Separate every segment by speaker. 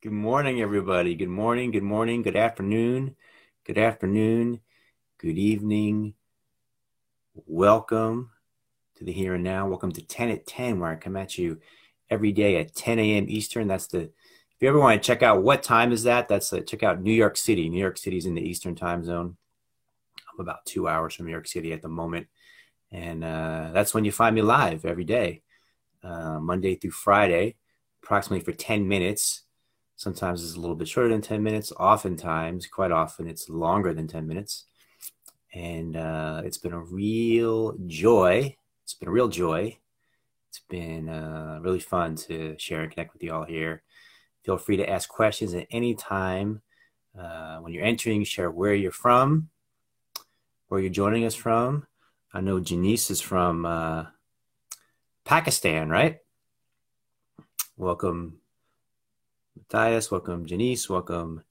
Speaker 1: Good morning, everybody. Good morning, good morning, good afternoon, good afternoon, good evening. Welcome to the here and now. Welcome to 10 at 10, where I come at you every day at 10 a.m. Eastern. That's the, if you ever want to check out what time is that, that's a, check out New York City. New York City is in the Eastern time zone. I'm about two hours from New York City at the moment. And uh, that's when you find me live every day, uh, Monday through Friday, approximately for 10 minutes. Sometimes it's a little bit shorter than 10 minutes. Oftentimes, quite often, it's longer than 10 minutes. And uh, it's been a real joy. It's been a real joy. It's been uh, really fun to share and connect with you all here. Feel free to ask questions at any time. Uh, when you're entering, share where you're from, where you're joining us from I know Janice is from uh, Pakistan, right? Welcome, Matthias. Welcome, Janice. Welcome,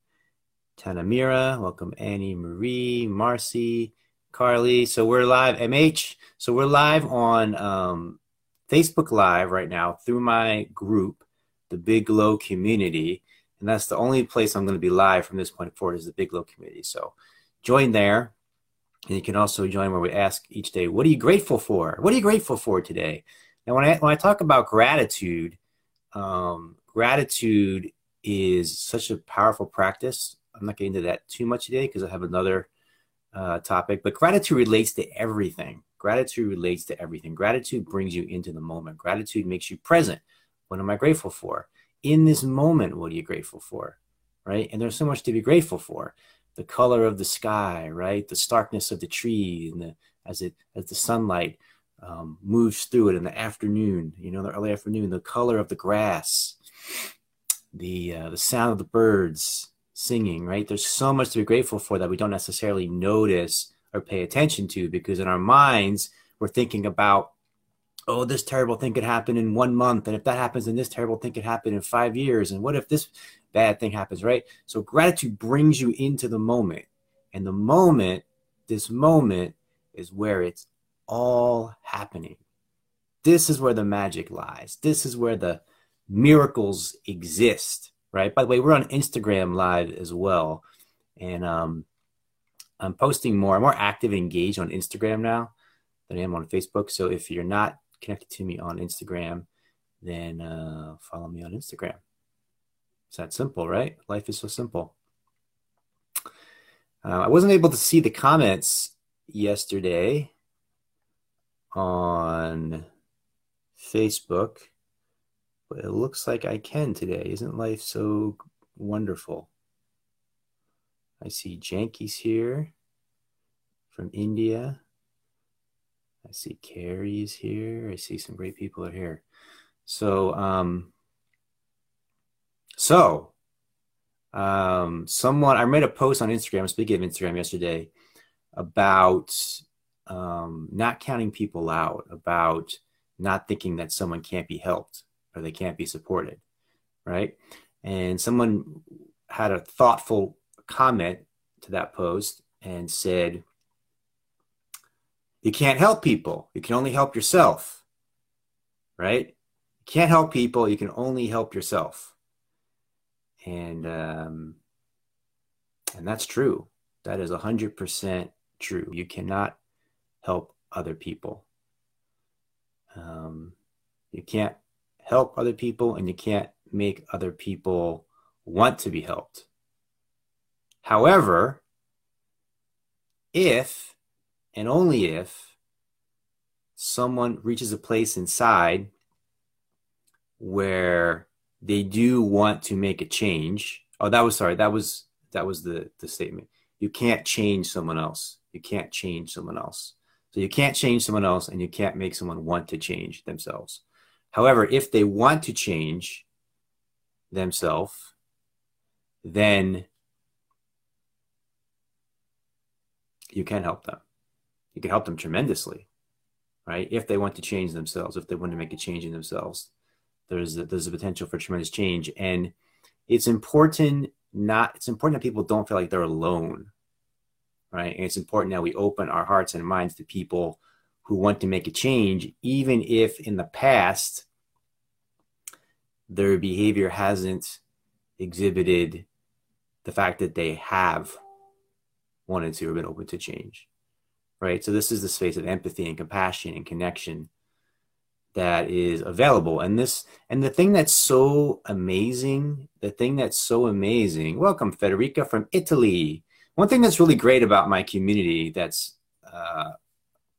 Speaker 1: Tanamira. Welcome, Annie Marie, Marcy, Carly. So we're live, MH. So we're live on um, Facebook Live right now through my group, the Big Glow Community. And that's the only place I'm going to be live from this point forward is the Big Glow Community. So join there and you can also join where we ask each day, what are you grateful for? What are you grateful for today? Now, when I, when I talk about gratitude, um, gratitude is such a powerful practice. I'm not getting into that too much today because I have another uh, topic, but gratitude relates to everything. Gratitude relates to everything. Gratitude brings you into the moment. Gratitude makes you present. What am I grateful for? In this moment, what are you grateful for? Right? And there's so much to be grateful for the color of the sky, right? The starkness of the tree, and the, as it as the sunlight um, moves through it in the afternoon, you know, the early afternoon, the color of the grass, the uh, the sound of the birds singing, right? There's so much to be grateful for that we don't necessarily notice or pay attention to because in our minds we're thinking about oh, this terrible thing could happen in one month. And if that happens, then this terrible thing could happen in five years. And what if this bad thing happens, right? So gratitude brings you into the moment. And the moment, this moment, is where it's all happening. This is where the magic lies. This is where the miracles exist, right? By the way, we're on Instagram live as well. And um, I'm posting more. I'm more active engaged on Instagram now than I am on Facebook. So if you're not connected to me on Instagram, then uh, follow me on Instagram. It's that simple, right? Life is so simple. Uh, I wasn't able to see the comments yesterday on Facebook, but it looks like I can today. Isn't life so wonderful? I see Janky's here from India. I see Carrie's here. I see some great people are here. So, um, so um, someone I made a post on Instagram. Speaking of Instagram, yesterday about um, not counting people out, about not thinking that someone can't be helped or they can't be supported, right? And someone had a thoughtful comment to that post and said, you can't help people. You can only help yourself. Right? You can't help people. You can only help yourself. And um, and that's true. That is 100% true. You cannot help other people. Um, you can't help other people and you can't make other people want to be helped. However, if and only if someone reaches a place inside where they do want to make a change. Oh, that was sorry. That was that was the the statement. You can't change someone else. You can't change someone else. So you can't change someone else and you can't make someone want to change themselves. However, if they want to change themselves, then you can help them you can help them tremendously, right? If they want to change themselves, if they want to make a change in themselves, there's a, there's a potential for tremendous change, and it's important not it's important that people don't feel like they're alone, right? And it's important that we open our hearts and minds to people who want to make a change, even if in the past their behavior hasn't exhibited the fact that they have wanted to or been open to change. Right. So this is the space of empathy and compassion and connection that is available. And this and the thing that's so amazing, the thing that's so amazing, welcome Federica from Italy. One thing that's really great about my community that's uh,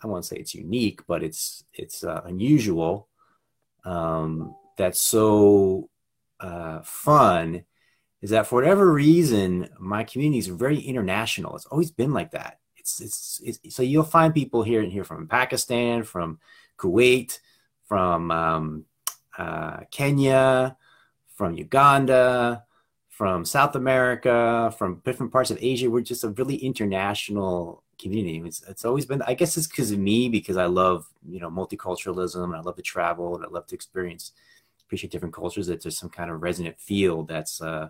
Speaker 1: I won't say it's unique, but it's it's uh, unusual. Um, that's so uh, fun is that for whatever reason, my community is very international. It's always been like that. It's, it's, it's so you'll find people here and here from Pakistan, from Kuwait, from um, uh, Kenya, from Uganda, from South America, from different parts of Asia. We're just a really international community. It's, it's always been, I guess it's because of me, because I love, you know, multiculturalism and I love to travel and I love to experience, appreciate different cultures, that there's some kind of resonant field that's, uh,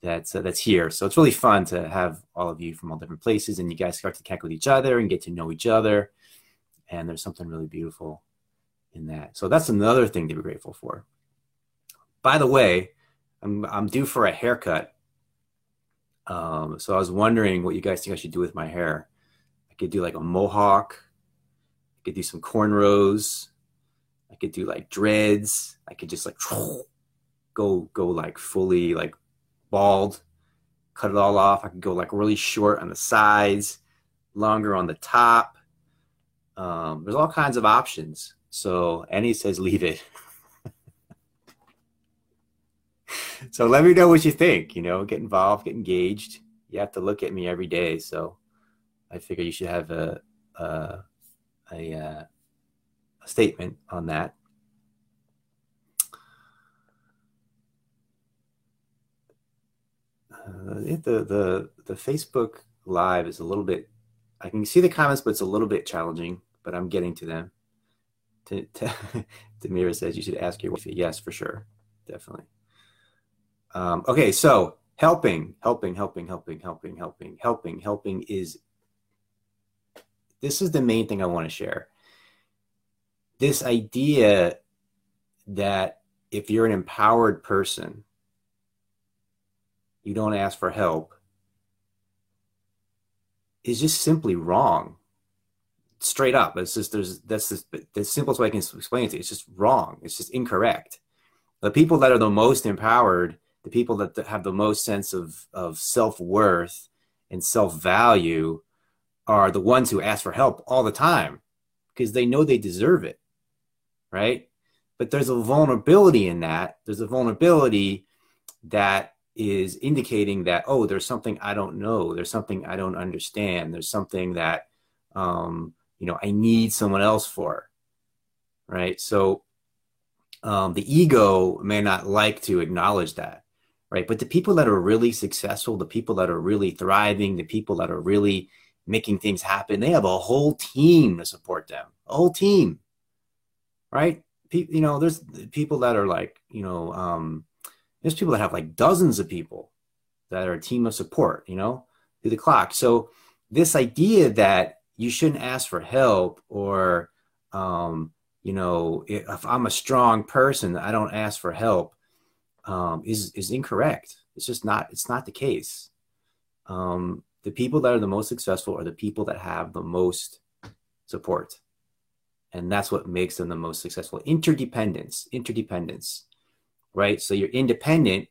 Speaker 1: that's, uh, that's here. So it's really fun to have all of you from all different places and you guys start to connect with each other and get to know each other. And there's something really beautiful in that. So that's another thing to be grateful for. By the way, I'm, I'm due for a haircut. Um, so I was wondering what you guys think I should do with my hair could do like a mohawk. I could do some cornrows. I could do like dreads. I could just like go go like fully like bald, cut it all off. I could go like really short on the sides, longer on the top. Um, there's all kinds of options. So Annie says leave it. so let me know what you think. You know, get involved, get engaged. You have to look at me every day. So I figure you should have a a, a, uh, a statement on that. Uh, the the the Facebook Live is a little bit. I can see the comments, but it's a little bit challenging. But I'm getting to them. Demira says you should ask your wife. Yes, for sure, definitely. Um, okay, so helping, helping, helping, helping, helping, helping, helping, helping is this is the main thing I want to share. This idea that if you're an empowered person, you don't ask for help is just simply wrong. Straight up. It's just there's that's just, the simplest way I can explain it. It's just wrong. It's just incorrect. The people that are the most empowered, the people that have the most sense of of self worth and self value, are the ones who ask for help all the time because they know they deserve it, right? But there's a vulnerability in that. There's a vulnerability that is indicating that oh, there's something I don't know. There's something I don't understand. There's something that um, you know I need someone else for, right? So um, the ego may not like to acknowledge that, right? But the people that are really successful, the people that are really thriving, the people that are really making things happen. They have a whole team to support them, a whole team, right? People, you know, there's people that are like, you know, um, there's people that have like dozens of people that are a team of support, you know, through the clock. So this idea that you shouldn't ask for help or, um, you know, if I'm a strong person, I don't ask for help, um, is is incorrect. It's just not. It's not the case. Um, the people that are the most successful are the people that have the most support. And that's what makes them the most successful. Interdependence, interdependence, right? So you're independent.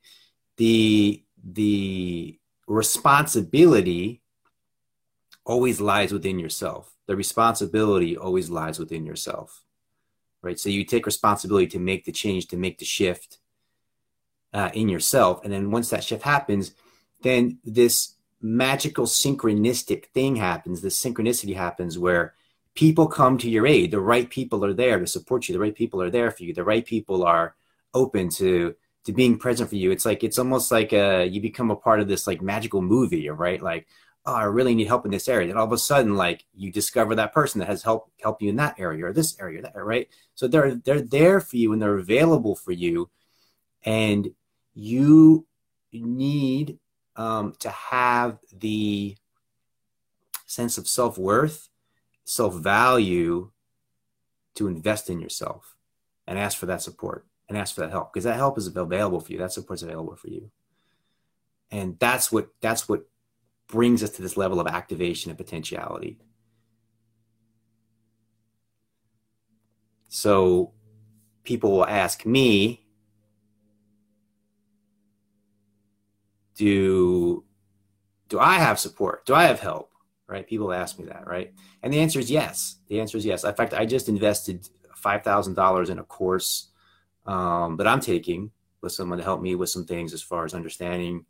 Speaker 1: The the responsibility always lies within yourself. The responsibility always lies within yourself, right? So you take responsibility to make the change, to make the shift uh, in yourself, and then once that shift happens, then this magical synchronistic thing happens. This synchronicity happens where people come to your aid. The right people are there to support you. The right people are there for you. The right people are open to to being present for you. It's like it's almost like a, you become a part of this like magical movie, right? Like, oh, I really need help in this area. And all of a sudden, like you discover that person that has help help you in that area or this area, that right? So they're they're there for you and they're available for you, and you need um, to have the sense of self worth, self value to invest in yourself and ask for that support and ask for that help because that help is available for you. That support is available for you. and that's what that's what brings us to this level of activation and potentiality so people will ask me do do i have support do i have help right people ask me that right and the answer is yes the answer is yes in fact i just invested $5000 in a course um, that i'm taking with someone to help me with some things as far as understanding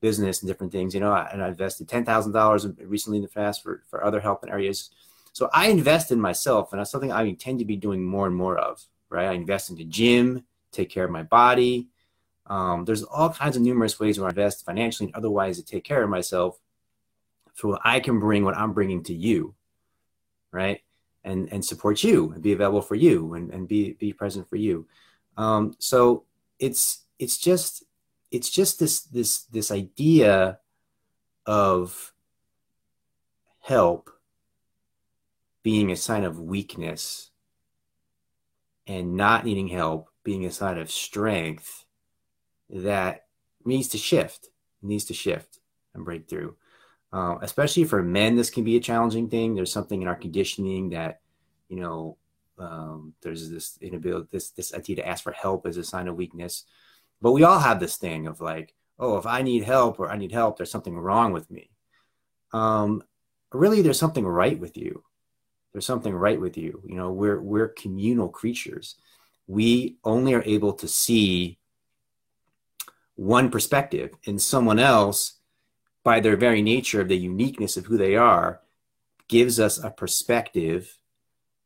Speaker 1: business and different things, you know, and I invested $10,000 recently in the past for, for other help in areas. So I invest in myself and that's something I intend to be doing more and more of, right? I invest in the gym, take care of my body. Um, there's all kinds of numerous ways where I invest financially and otherwise to take care of myself so I can bring what I'm bringing to you, right? And, and support you and be available for you and, and be, be present for you. Um, so it's, it's just, it's just this this this idea of help being a sign of weakness and not needing help being a sign of strength that needs to shift needs to shift and break through uh, especially for men this can be a challenging thing there's something in our conditioning that you know um, there's this inability this this idea to ask for help as a sign of weakness but we all have this thing of like, oh, if I need help or I need help, there's something wrong with me. Um, really, there's something right with you. There's something right with you. You know, we're we're communal creatures. We only are able to see one perspective, and someone else, by their very nature of the uniqueness of who they are, gives us a perspective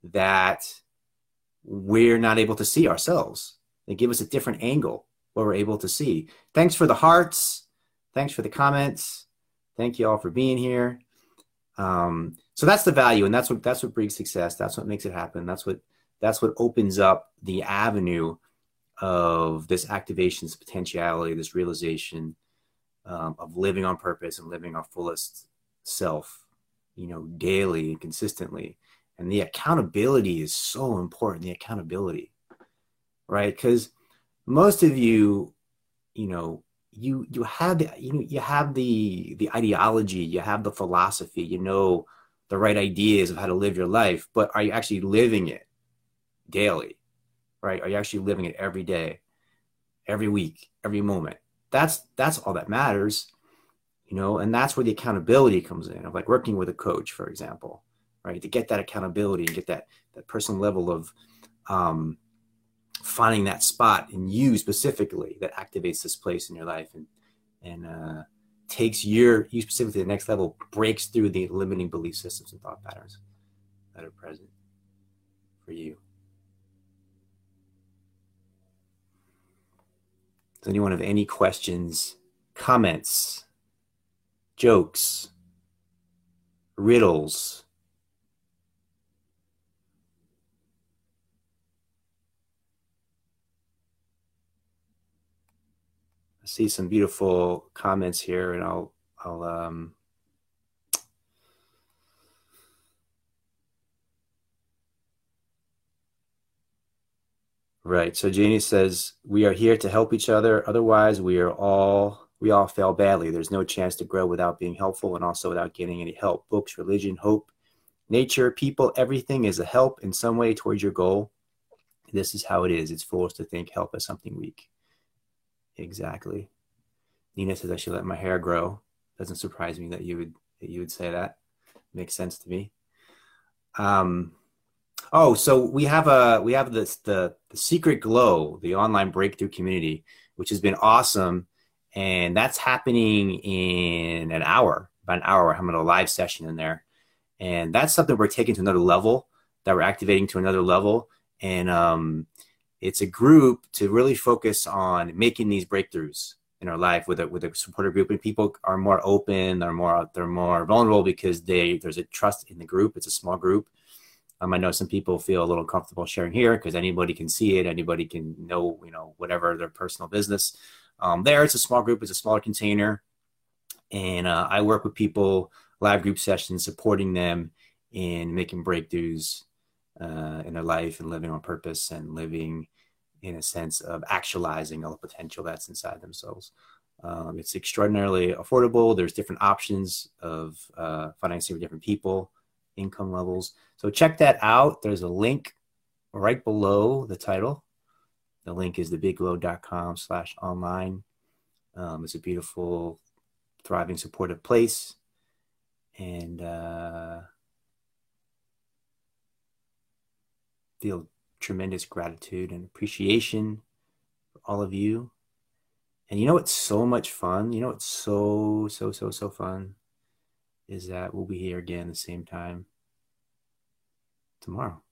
Speaker 1: that we're not able to see ourselves. They give us a different angle what we're able to see. Thanks for the hearts. Thanks for the comments. Thank you all for being here. Um, so that's the value, and that's what that's what brings success. That's what makes it happen. That's what that's what opens up the avenue of this activation, this potentiality, this realization um, of living on purpose and living our fullest self, you know, daily and consistently. And the accountability is so important. The accountability, right? Because most of you, you know, you you have the you you have the the ideology, you have the philosophy, you know the right ideas of how to live your life, but are you actually living it daily? Right? Are you actually living it every day, every week, every moment? That's that's all that matters, you know, and that's where the accountability comes in of like working with a coach, for example, right? To get that accountability and get that that personal level of um, finding that spot in you specifically that activates this place in your life and and uh, takes your you specifically to the next level, breaks through the limiting belief systems and thought patterns that are present for you. Does anyone have any questions, comments, jokes, riddles? I see some beautiful comments here, and I'll I'll um, Right. So Janie says we are here to help each other. Otherwise, we are all we all fail badly. There's no chance to grow without being helpful and also without getting any help. Books, religion, hope, nature, people, everything is a help in some way towards your goal. This is how it is. It's foolish to think help is something weak. Exactly. Nina says I should let my hair grow. Doesn't surprise me that you would that you would say that. Makes sense to me. Um, oh, so we have a we have this the the secret glow, the online breakthrough community, which has been awesome, and that's happening in an hour. About an hour, we're having a live session in there, and that's something we're taking to another level. That we're activating to another level, and um, it's a group to really focus on making these breakthroughs in our life with a with a supporter group. And people are more open they're more they're more vulnerable because they there's a trust in the group. It's a small group um, i know some people feel a little comfortable sharing here because anybody can see it anybody can know you know whatever their personal business um, there it's a small group it's a smaller container and uh, i work with people live group sessions supporting them in making breakthroughs uh, in their life and living on purpose and living in a sense of actualizing all the potential that's inside themselves. Um, it's extraordinarily affordable. There's different options of uh, financing for different people, income levels. So check that out. There's a link right below the title. The link is thebigglow.com slash online. Um, it's a beautiful, thriving, supportive place. And uh, feel tremendous gratitude and appreciation for all of you. And you know what's so much fun? You know what's so, so, so, so fun? Is that we'll be here again the same time tomorrow.